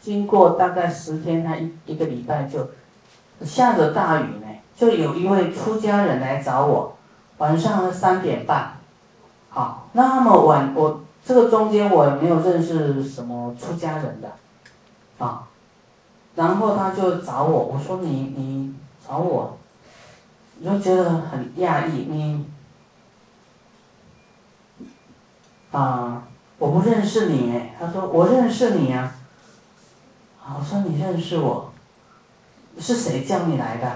经过大概十天，他一一个礼拜就下着大雨呢，就有一位出家人来找我，晚上三点半，好，那么晚我这个中间我也没有认识什么出家人的，啊，然后他就找我，我说你你找我，你就觉得很讶异，你啊。我不认识你，他说我认识你呀。啊，我说你认识我，是谁叫你来的？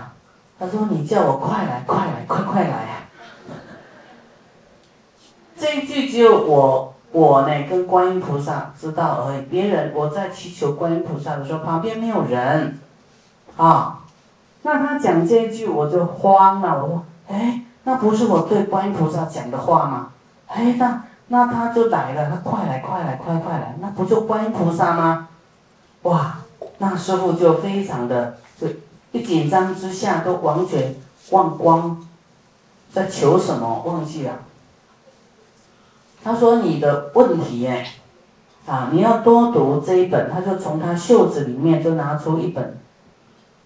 他说你叫我快来快来快快来呀。这一句只有我我呢跟观音菩萨知道而已，别人我在祈求观音菩萨的时候旁边没有人，啊，那他讲这一句我就慌了，我说哎，那不是我对观音菩萨讲的话吗？哎，那。那他就来了，他快来快来快快来，那不就观音菩萨吗？哇，那师傅就非常的就一紧张之下都完全忘光，在求什么忘记了。他说你的问题哎，啊你要多读这一本，他就从他袖子里面就拿出一本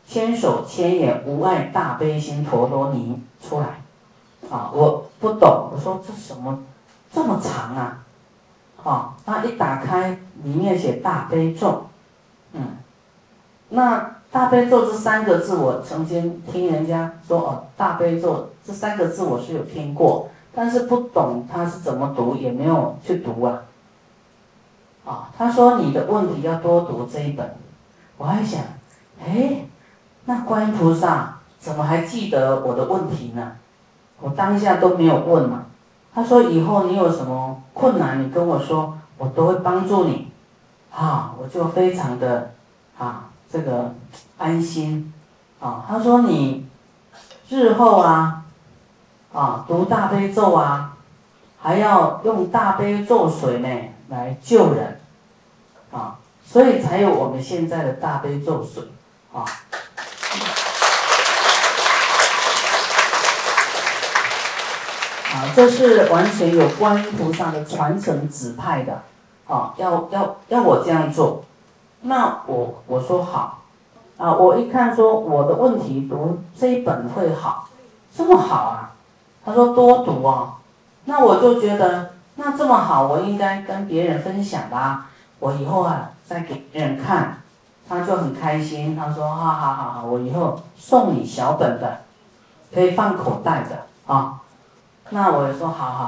《千手千眼无碍大悲心陀罗尼》出来，啊我不懂，我说这什么？这么长啊，啊，他一打开里面写大悲咒，嗯，那大悲咒这三个字我曾经听人家说哦，大悲咒这三个字我是有听过，但是不懂它是怎么读，也没有去读啊，啊，他说你的问题要多读这一本，我还想，哎，那观音菩萨怎么还记得我的问题呢？我当下都没有问嘛。他说：“以后你有什么困难，你跟我说，我都会帮助你。”啊，我就非常的啊，这个安心。啊，他说你日后啊，啊读大悲咒啊，还要用大悲咒水呢来救人，啊，所以才有我们现在的大悲咒水，啊。啊，这是完全有观音菩萨的传承指派的，啊，要要要我这样做，那我我说好，啊，我一看说我的问题读这一本会好，这么好啊，他说多读哦，那我就觉得那这么好，我应该跟别人分享吧，我以后啊再给别人看，他就很开心，他说哈哈哈哈，我以后送你小本的，可以放口袋的啊。那我说好好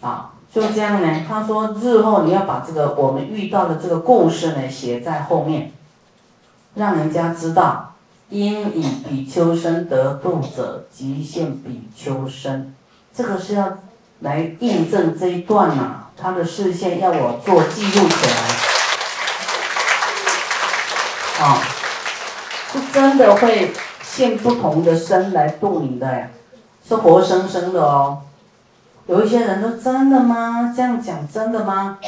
好，啊，就这样呢。他说日后你要把这个我们遇到的这个故事呢写在后面，让人家知道，因以比丘身得度者，即现比丘身。这个是要来印证这一段嘛？他的视线要我做记录起来，啊，是真的会现不同的身来度你的呀。是活生生的哦，有一些人说真的吗？这样讲真的吗？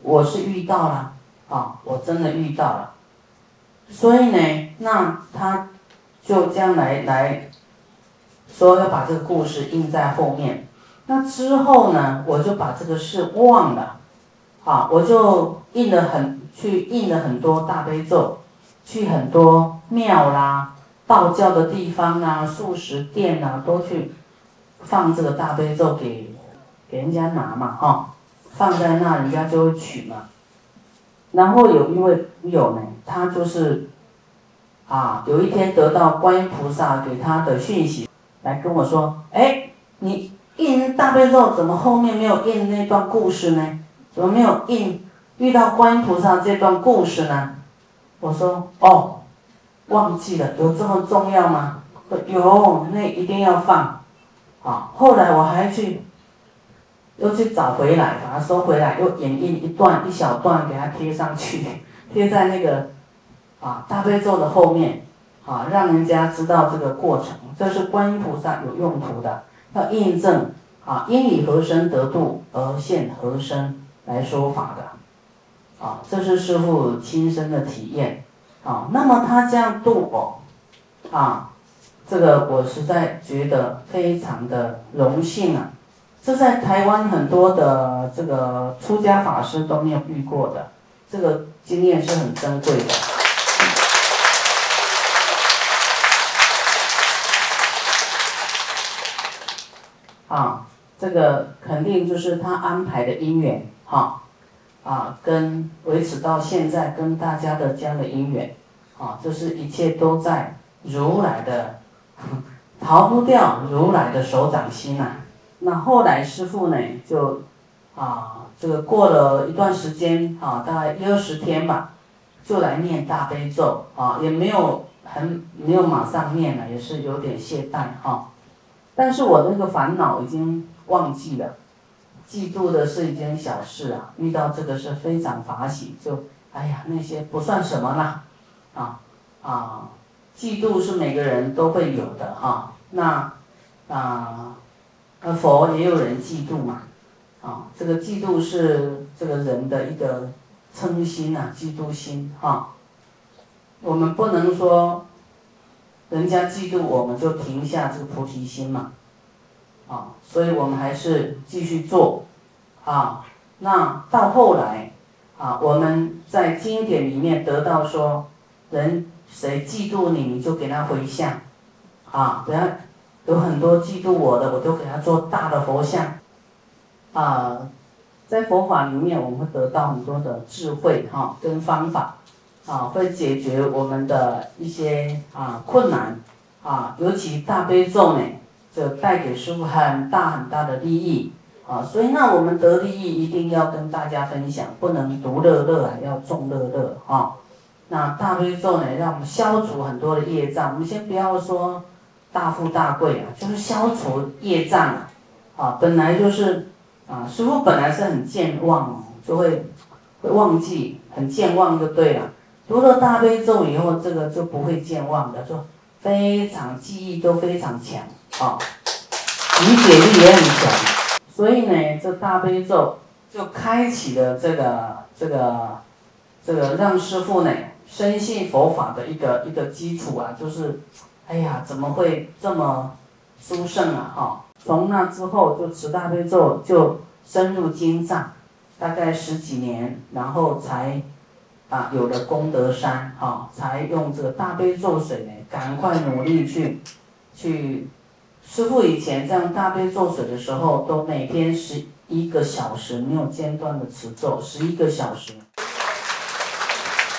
我是遇到了，啊，我真的遇到了，所以呢，那他就这样来来说要把这个故事印在后面，那之后呢，我就把这个事忘了，啊，我就印了很去印了很多大悲咒，去很多庙啦、道教的地方啊、素食店啊都去。放这个大悲咒给给人家拿嘛，哈，放在那人家就会取嘛。然后有一位友呢，他就是啊，有一天得到观音菩萨给他的讯息，来跟我说，哎，你印大悲咒怎么后面没有印那段故事呢？怎么没有印遇到观音菩萨这段故事呢？我说哦，忘记了，有这么重要吗？有，那一定要放。啊，后来我还去，又去找回来，把它收回来，又演绎一段一小段给它贴上去，贴在那个啊大悲咒的后面，啊，让人家知道这个过程。这是观音菩萨有用途的，要印证啊，因以何身得度而现何身来说法的，啊，这是师父亲身的体验，啊，那么他这样度我，啊。这个我实在觉得非常的荣幸啊！这在台湾很多的这个出家法师都没有遇过的，这个经验是很珍贵的。啊，这个肯定就是他安排的因缘，哈，啊，跟维持到现在跟大家的这样的因缘，啊，这是一切都在如来的，逃不掉如来的手掌心呐。那后来师傅呢，就，啊，这个过了一段时间，啊，大概一二十天吧，就来念大悲咒，啊，也没有很没有马上念了，也是有点懈怠，哈。但是我那个烦恼已经忘记了，嫉妒的是一件小事啊，遇到这个是非常法喜，就哎呀那些不算什么啦，啊啊，嫉妒是每个人都会有的哈，那啊，那佛也有人嫉妒嘛，啊，这个嫉妒是这个人的一个嗔心啊，嫉妒心哈，我们不能说。人家嫉妒我们，就停下这个菩提心嘛，啊，所以我们还是继续做，啊，那到后来，啊，我们在经典里面得到说，人谁嫉妒你，你就给他回向，啊，不要有很多嫉妒我的，我都给他做大的佛像，啊，在佛法里面，我们会得到很多的智慧哈，跟方法。啊，会解决我们的一些啊困难，啊，尤其大悲咒呢，就带给师傅很大很大的利益，啊，所以那我们得利益一定要跟大家分享，不能独乐乐啊，要众乐乐啊。那大悲咒呢，让我们消除很多的业障。我们先不要说大富大贵啊，就是消除业障啊，本来就是啊，师傅本来是很健忘，就会会忘记，很健忘就对了。读了大悲咒以后，这个就不会健忘的，就非常记忆都非常强啊，理解力也很强。所以呢，这大悲咒就开启了这个这个这个让师傅呢深信佛法的一个一个基础啊，就是，哎呀，怎么会这么殊胜啊？哈，从那之后就持大悲咒就深入经藏，大概十几年，然后才。啊，有了功德山，哈，才用这个大悲咒水呢，赶快努力去，去，师傅以前这样大悲咒水的时候，都每天十一个小时没有间断的持咒，十一个小时，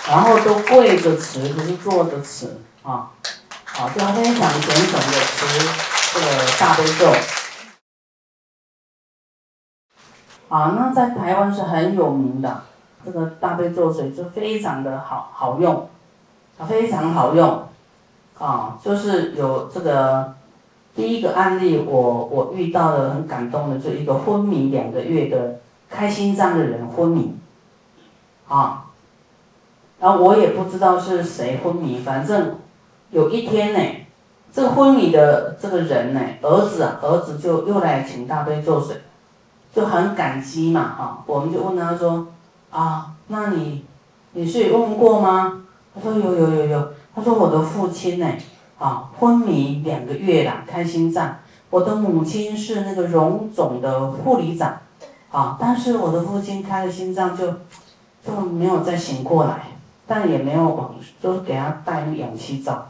然后都跪着持，不是坐着持，啊，好，就非常虔诚的词这个大悲咒，啊，那在台湾是很有名的。这个大悲咒水就非常的好好用，啊，非常好用，啊，就是有这个第一个案例，我我遇到的很感动的，就一个昏迷两个月的开心脏的人昏迷，啊，然后我也不知道是谁昏迷，反正有一天呢，这昏迷的这个人呢，儿子啊，儿子就又来请大悲咒水，就很感激嘛，啊，我们就问他说。啊，那你，你是问过吗？他说有有有有。他说我的父亲呢，啊，昏迷两个月了，开心脏。我的母亲是那个荣总的护理长，啊，但是我的父亲开了心脏就，就没有再醒过来，但也没有往，就给他带那氧气罩。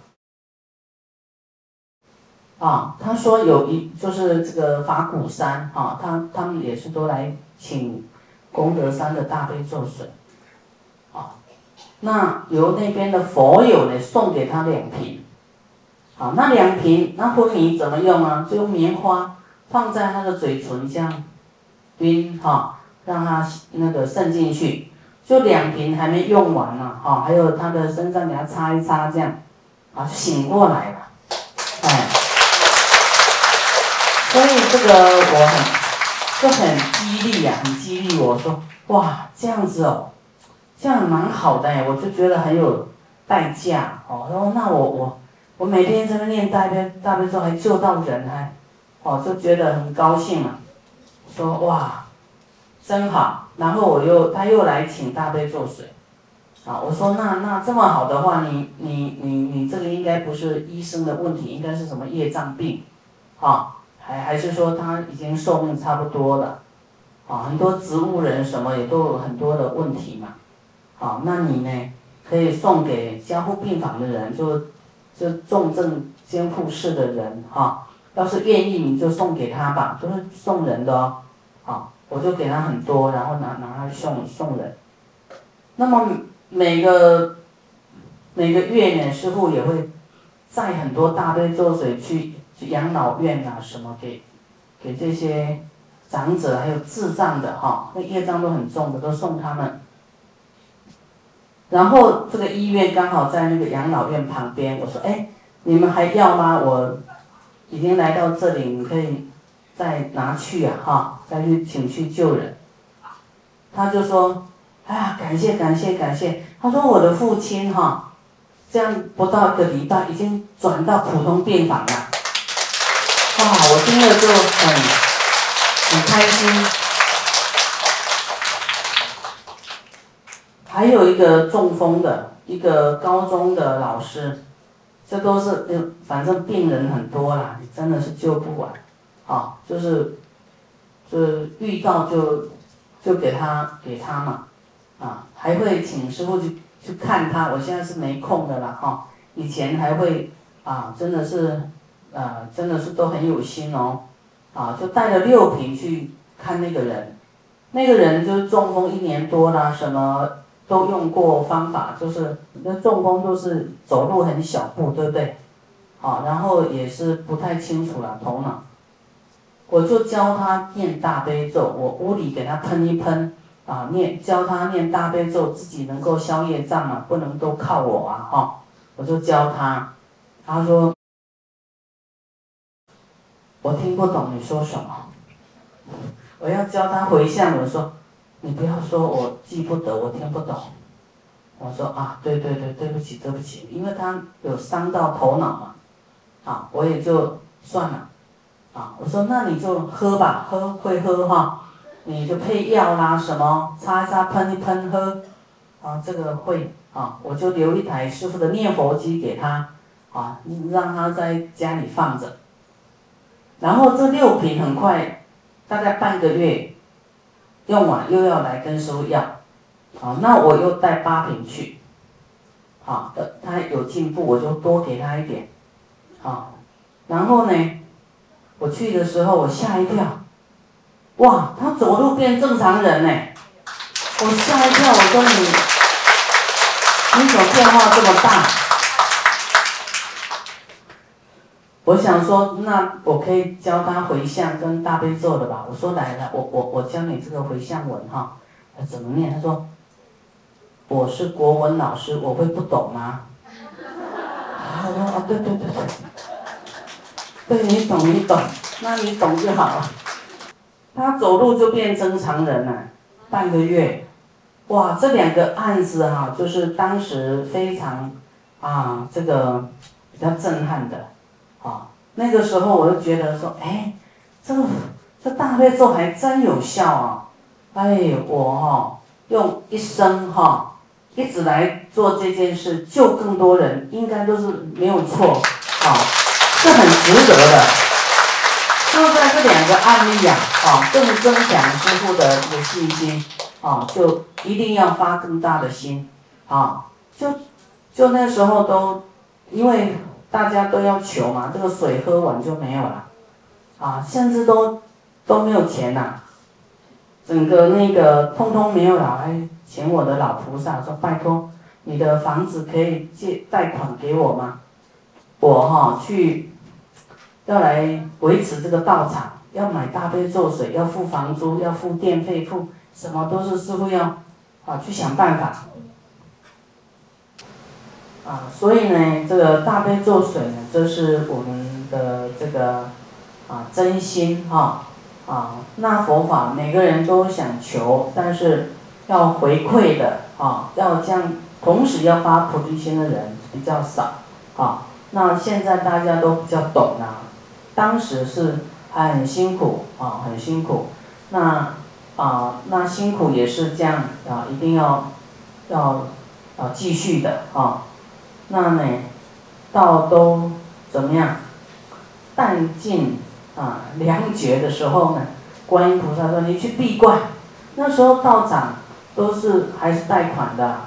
啊，他说有一就是这个法鼓山，啊，他他们也是都来请。功德山的大悲咒水，啊，那由那边的佛友呢送给他两瓶，好，那两瓶那昏迷怎么用啊？就用棉花放在他的嘴唇这样，晕哈，让他那个渗进去，就两瓶还没用完呢，哈，还有他的身上给他擦一擦这样，啊，醒过来了，哎，所以这个我很。就很激励呀，很激励我说，哇，这样子哦，这样蛮好的哎，我就觉得很有代价哦。然后那我我我每天在那念大悲大悲咒，还救到人还，哦，就觉得很高兴嘛。说哇，真好。然后我又他又来请大悲咒水，啊，我说那那这么好的话，你你你你这个应该不是医生的问题，应该是什么业障病，啊。还还是说他已经寿命差不多了，啊，很多植物人什么也都有很多的问题嘛，好，那你呢可以送给监护病房的人，就就重症监护室的人哈。要是愿意，你就送给他吧，都是送人的哦。好，我就给他很多，然后拿拿来送送人。那么每个每个月呢，师傅也会载很多大堆做水去养老院啊，什么给给这些长者还有智障的哈，那业障都很重的，都送他们。然后这个医院刚好在那个养老院旁边，我说哎，你们还要吗？我。已经来到这里，你可以再拿去啊，哈，再去请去救人。他就说：“哎呀，感谢感谢感谢。”他说：“我的父亲哈，这样不到一个礼拜，已经转到普通病房了。”我听了就很很开心。还有一个中风的，一个高中的老师。这都是，反正病人很多啦，你真的是救不完，啊，就是，就是遇到就，就给他给他嘛，啊，还会请师傅去去看他，我现在是没空的了，哈，以前还会，啊，真的是，呃，真的是都很有心哦，啊，就带了六瓶去看那个人，那个人就是中风一年多啦，什么。都用过方法，就是那中风都是走路很小步，对不对？好，然后也是不太清楚了头脑。我就教他念大悲咒，我屋里给他喷一喷，啊，念教他念大悲咒，自己能够消业障啊，不能都靠我啊，哈，我就教他。他说，我听不懂你说什么，我要教他回向，我说。你不要说我记不得，我听不懂。我说啊，对对对，对不起对不起，因为他有伤到头脑嘛，啊，我也就算了，啊，我说那你就喝吧，喝会喝哈，你就配药啦什么，擦一擦喷一喷喝，啊，这个会。啊，我就留一台师傅的念佛机给他，啊，让他在家里放着。然后这六瓶很快，大概半个月。用完又要来跟师傅要，啊，那我又带八瓶去，好，的，他有进步我就多给他一点，啊，然后呢，我去的时候我吓一跳，哇，他走路变正常人呢，我吓一跳，我说你，你怎么变化这么大？我想说，那我可以教他回向跟大悲咒的吧？我说来了，我我我教你这个回向文哈，怎么念？他说，我是国文老师，我会不懂吗？他说哦，对对对对，对你懂你懂，那你懂就好了。他走路就变正常人了，半个月，哇，这两个案子哈，就是当时非常啊，这个比较震撼的。啊，那个时候我就觉得说，哎，这个这大悲咒还真有效啊！哎，我哈用一生哈一直来做这件事，救更多人，应该都是没有错，啊，是很值得的。就在这两个案例啊，啊，更增强师傅的这个信心，啊，就一定要发更大的心，啊，就就那时候都因为。大家都要求嘛，这个水喝完就没有了，啊，甚至都都没有钱呐，整个那个通通没有了，还请我的老菩萨说拜托，你的房子可以借贷款给我吗？我哈去要来维持这个道场，要买大杯做水，要付房租，要付电费，付什么都是师傅要啊去想办法。啊，所以呢，这个大悲咒水呢，就是我们的这个啊真心哈啊。那佛法每个人都想求，但是要回馈的啊，要这样同时要发菩提心的人比较少啊。那现在大家都比较懂了，当时是很辛苦啊，很辛苦。那啊，那辛苦也是这样啊，一定要要啊继续的啊。那呢，到都怎么样？淡尽啊良绝的时候呢，观音菩萨说：“你去闭关。”那时候道长都是还是贷款的，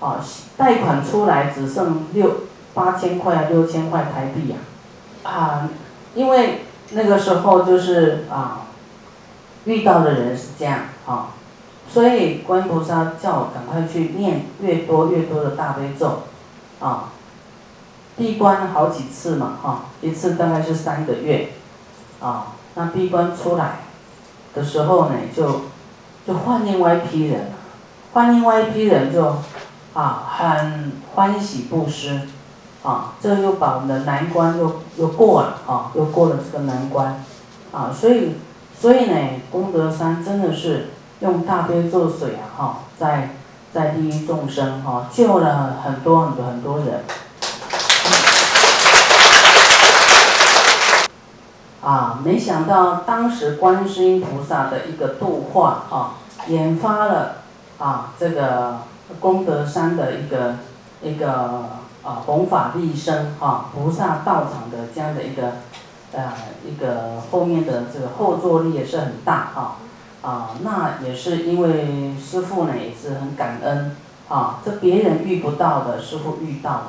啊，贷款出来只剩六八千块啊六千块台币呀，啊，因为那个时候就是啊，遇到的人是这样啊，所以观音菩萨叫我赶快去念越多越多的大悲咒，啊，闭关好几次嘛哈，一次大概是三个月，啊，那闭关出来的时候呢，就就换另外一批人，换另外一批人就。啊，很欢喜布施，啊，这又把我们的难关又又过了，啊，又过了这个难关，啊，所以，所以呢，功德山真的是用大悲咒水啊，哈，在在利益众生，哈，救了很多很多很多人，啊，没想到当时观世音菩萨的一个度化，啊，引发了啊这个。功德山的一个一个啊弘法利生哈菩萨道场的这样的一个呃一个后面的这个后坐力也是很大哈啊那也是因为师傅呢也是很感恩啊这别人遇不到的师傅遇到了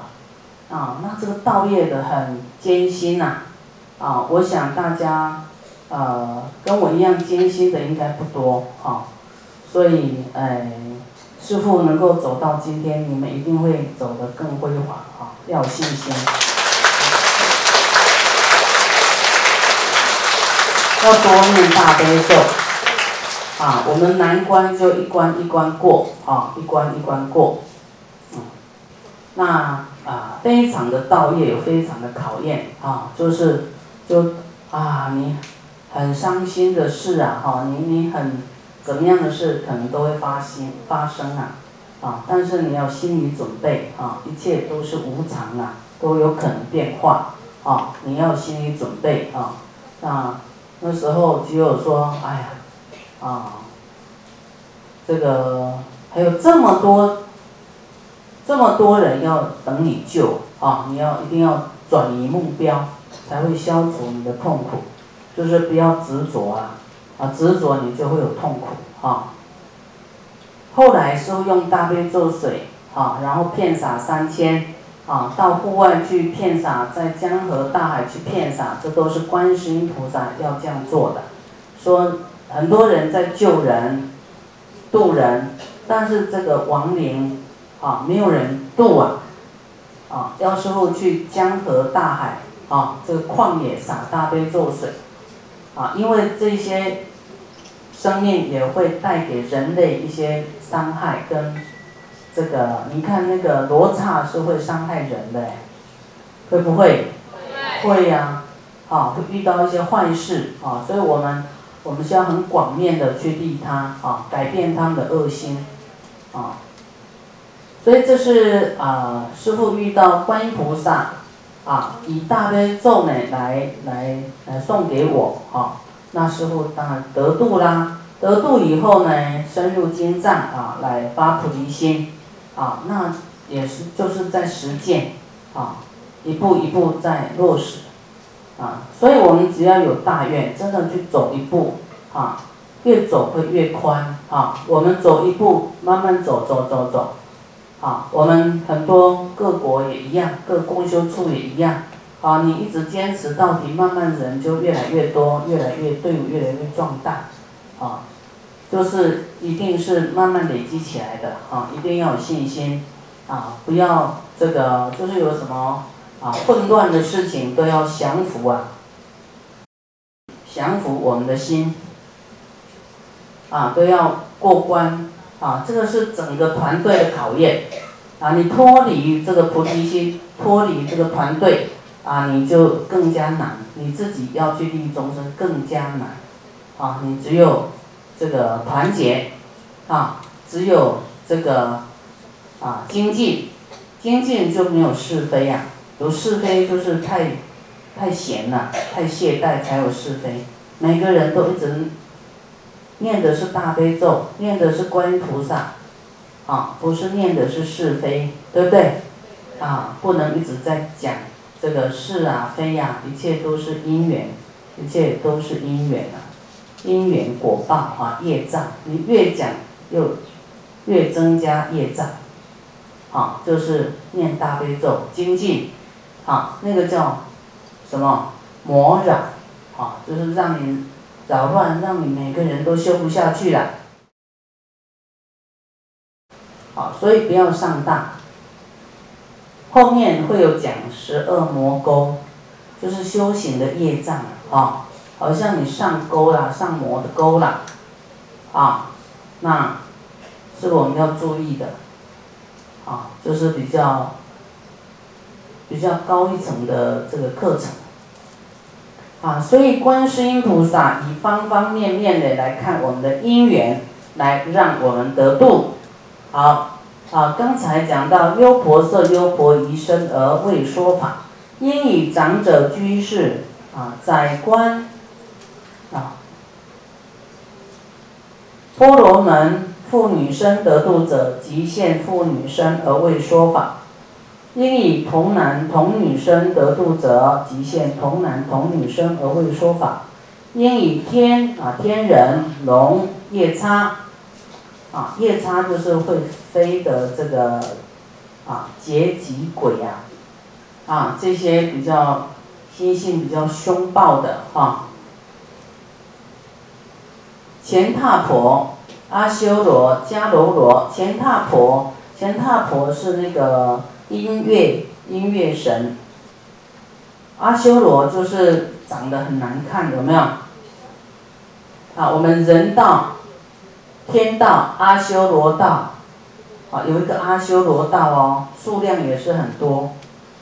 啊那这个道业的很艰辛呐啊我想大家呃跟我一样艰辛的应该不多哈所以哎。师傅能够走到今天，你们一定会走得更辉煌啊！要有信心，要多念大悲咒啊！我们难关就一关一关过啊，一关一关过。嗯，那啊，非常的道业有非常的考验啊，就是就啊，你很伤心的事啊，哈，你你很。怎么样的事可能都会发生发生啊，啊！但是你要心理准备啊，一切都是无常啊，都有可能变化啊！你要心理准备啊！那那时候只有说，哎呀，啊，这个还有这么多这么多人要等你救啊！你要一定要转移目标，才会消除你的痛苦，就是不要执着啊。啊，执着你就会有痛苦啊。后来是用大悲咒水啊，然后骗洒三千啊，到户外去骗洒，在江河大海去骗洒，这都是观世音菩萨要这样做的。说很多人在救人、渡人，但是这个亡灵啊，没有人渡啊。啊，要师傅去江河大海啊，这个旷野撒大悲咒水。啊，因为这些生命也会带给人类一些伤害，跟这个你看那个罗刹是会伤害人的，会不会？会呀，啊，会遇到一些坏事啊，所以我们我们需要很广面的去利他啊，改变他们的恶心啊，所以这是啊，师傅遇到观音菩萨。啊，以大悲咒呢来来来送给我，啊，那师傅当然得度啦，得度以后呢，深入经藏啊，来发菩提心，啊，那也是就是在实践，啊，一步一步在落实，啊，所以我们只要有大愿，真的去走一步，啊，越走会越宽，啊，我们走一步，慢慢走走走走。啊，我们很多各国也一样，各公修处也一样。啊，你一直坚持到底，慢慢人就越来越多，越来越队伍越来越壮大。啊，就是一定是慢慢累积起来的。啊，一定要有信心。啊，不要这个就是有什么啊混乱的事情都要降服啊，降服我们的心。啊，都要过关。啊，这个是整个团队的考验，啊，你脱离这个菩提心，脱离这个团队，啊，你就更加难，你自己要去利益众生更加难，啊，你只有这个团结，啊，只有这个啊精进，精进就没有是非呀，有是非就是太太闲了，太懈怠才有是非，每个人都一直。念的是大悲咒，念的是观音菩萨，啊，不是念的是是非，对不对？啊，不能一直在讲这个是啊非呀，一切都是因缘，一切都是因缘啊，因缘果报啊，业障，你越讲又越增加业障，啊，就是念大悲咒精进，啊，那个叫什么魔扰，啊，就是让你扰乱，让你每个人都修不下去了。好，所以不要上当。后面会有讲十二魔沟，就是修行的业障啊，好像你上钩啦，上魔的钩啦，啊，那是我们要注意的，啊，就是比较比较高一层的这个课程，啊，所以观世音菩萨以方方面面的来看我们的因缘，来让我们得度。好，啊，刚才讲到优婆塞、优婆夷身而未说法，因以长者居士啊，在观啊，婆罗门妇女身得度者，即现妇女身而未说法；因以童男童女生得度者，即现童男童女生而未说法；因以天啊天人龙夜叉。啊，夜叉就是会飞的这个啊，劫吉鬼啊，啊，这些比较心性比较凶暴的哈。前踏婆、阿修罗、迦楼罗、前踏婆，前踏婆是那个音乐音乐神。阿修罗就是长得很难看，有没有？啊，我们人道。天道、阿修罗道，啊，有一个阿修罗道哦，数量也是很多，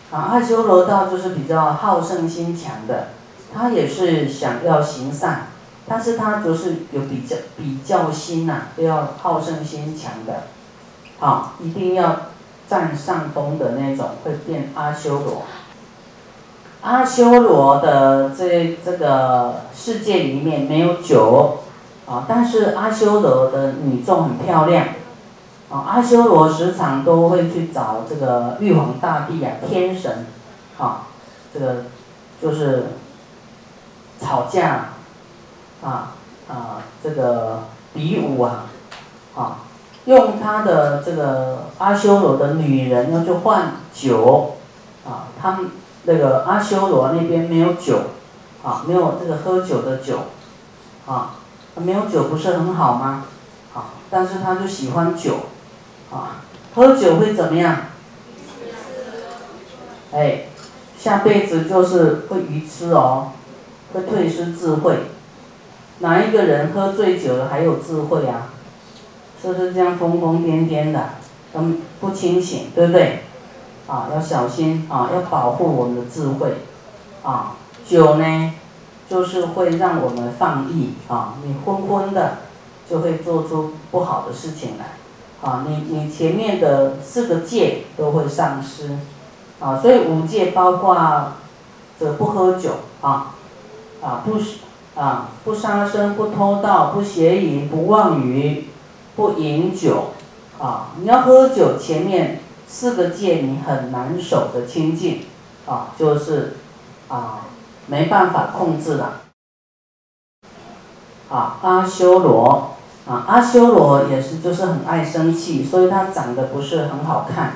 啊，阿修罗道就是比较好胜心强的，他也是想要行善，但是他就是有比较比较心呐，都要好胜心强的，好，一定要占上风的那种，会变阿修罗。阿修罗的这这个世界里面没有酒。啊，但是阿修罗的女众很漂亮，啊，阿修罗时常都会去找这个玉皇大帝啊，天神，啊，这个就是吵架，啊啊，这个比武啊，啊，用他的这个阿修罗的女人要去换酒，啊，他们那个阿修罗那边没有酒，啊，没有这个喝酒的酒，啊。没有酒不是很好吗？好，但是他就喜欢酒，啊，喝酒会怎么样？哎，下辈子就是会愚痴哦，会退失智慧。哪一个人喝醉酒了还有智慧啊？是不是这样疯疯癫癫的，嗯，不清醒，对不对？啊，要小心啊，要保护我们的智慧，啊，酒呢？就是会让我们放逸啊！你昏昏的，就会做出不好的事情来，啊！你你前面的四个戒都会丧失，啊！所以五戒包括这不喝酒啊，啊不啊不杀生、不偷盗、不邪淫、不妄语、不饮酒，啊！你要喝酒，前面四个戒你很难守的清净，啊，就是啊。没办法控制了，啊，阿修罗，啊，阿修罗也是，就是很爱生气，所以他长得不是很好看，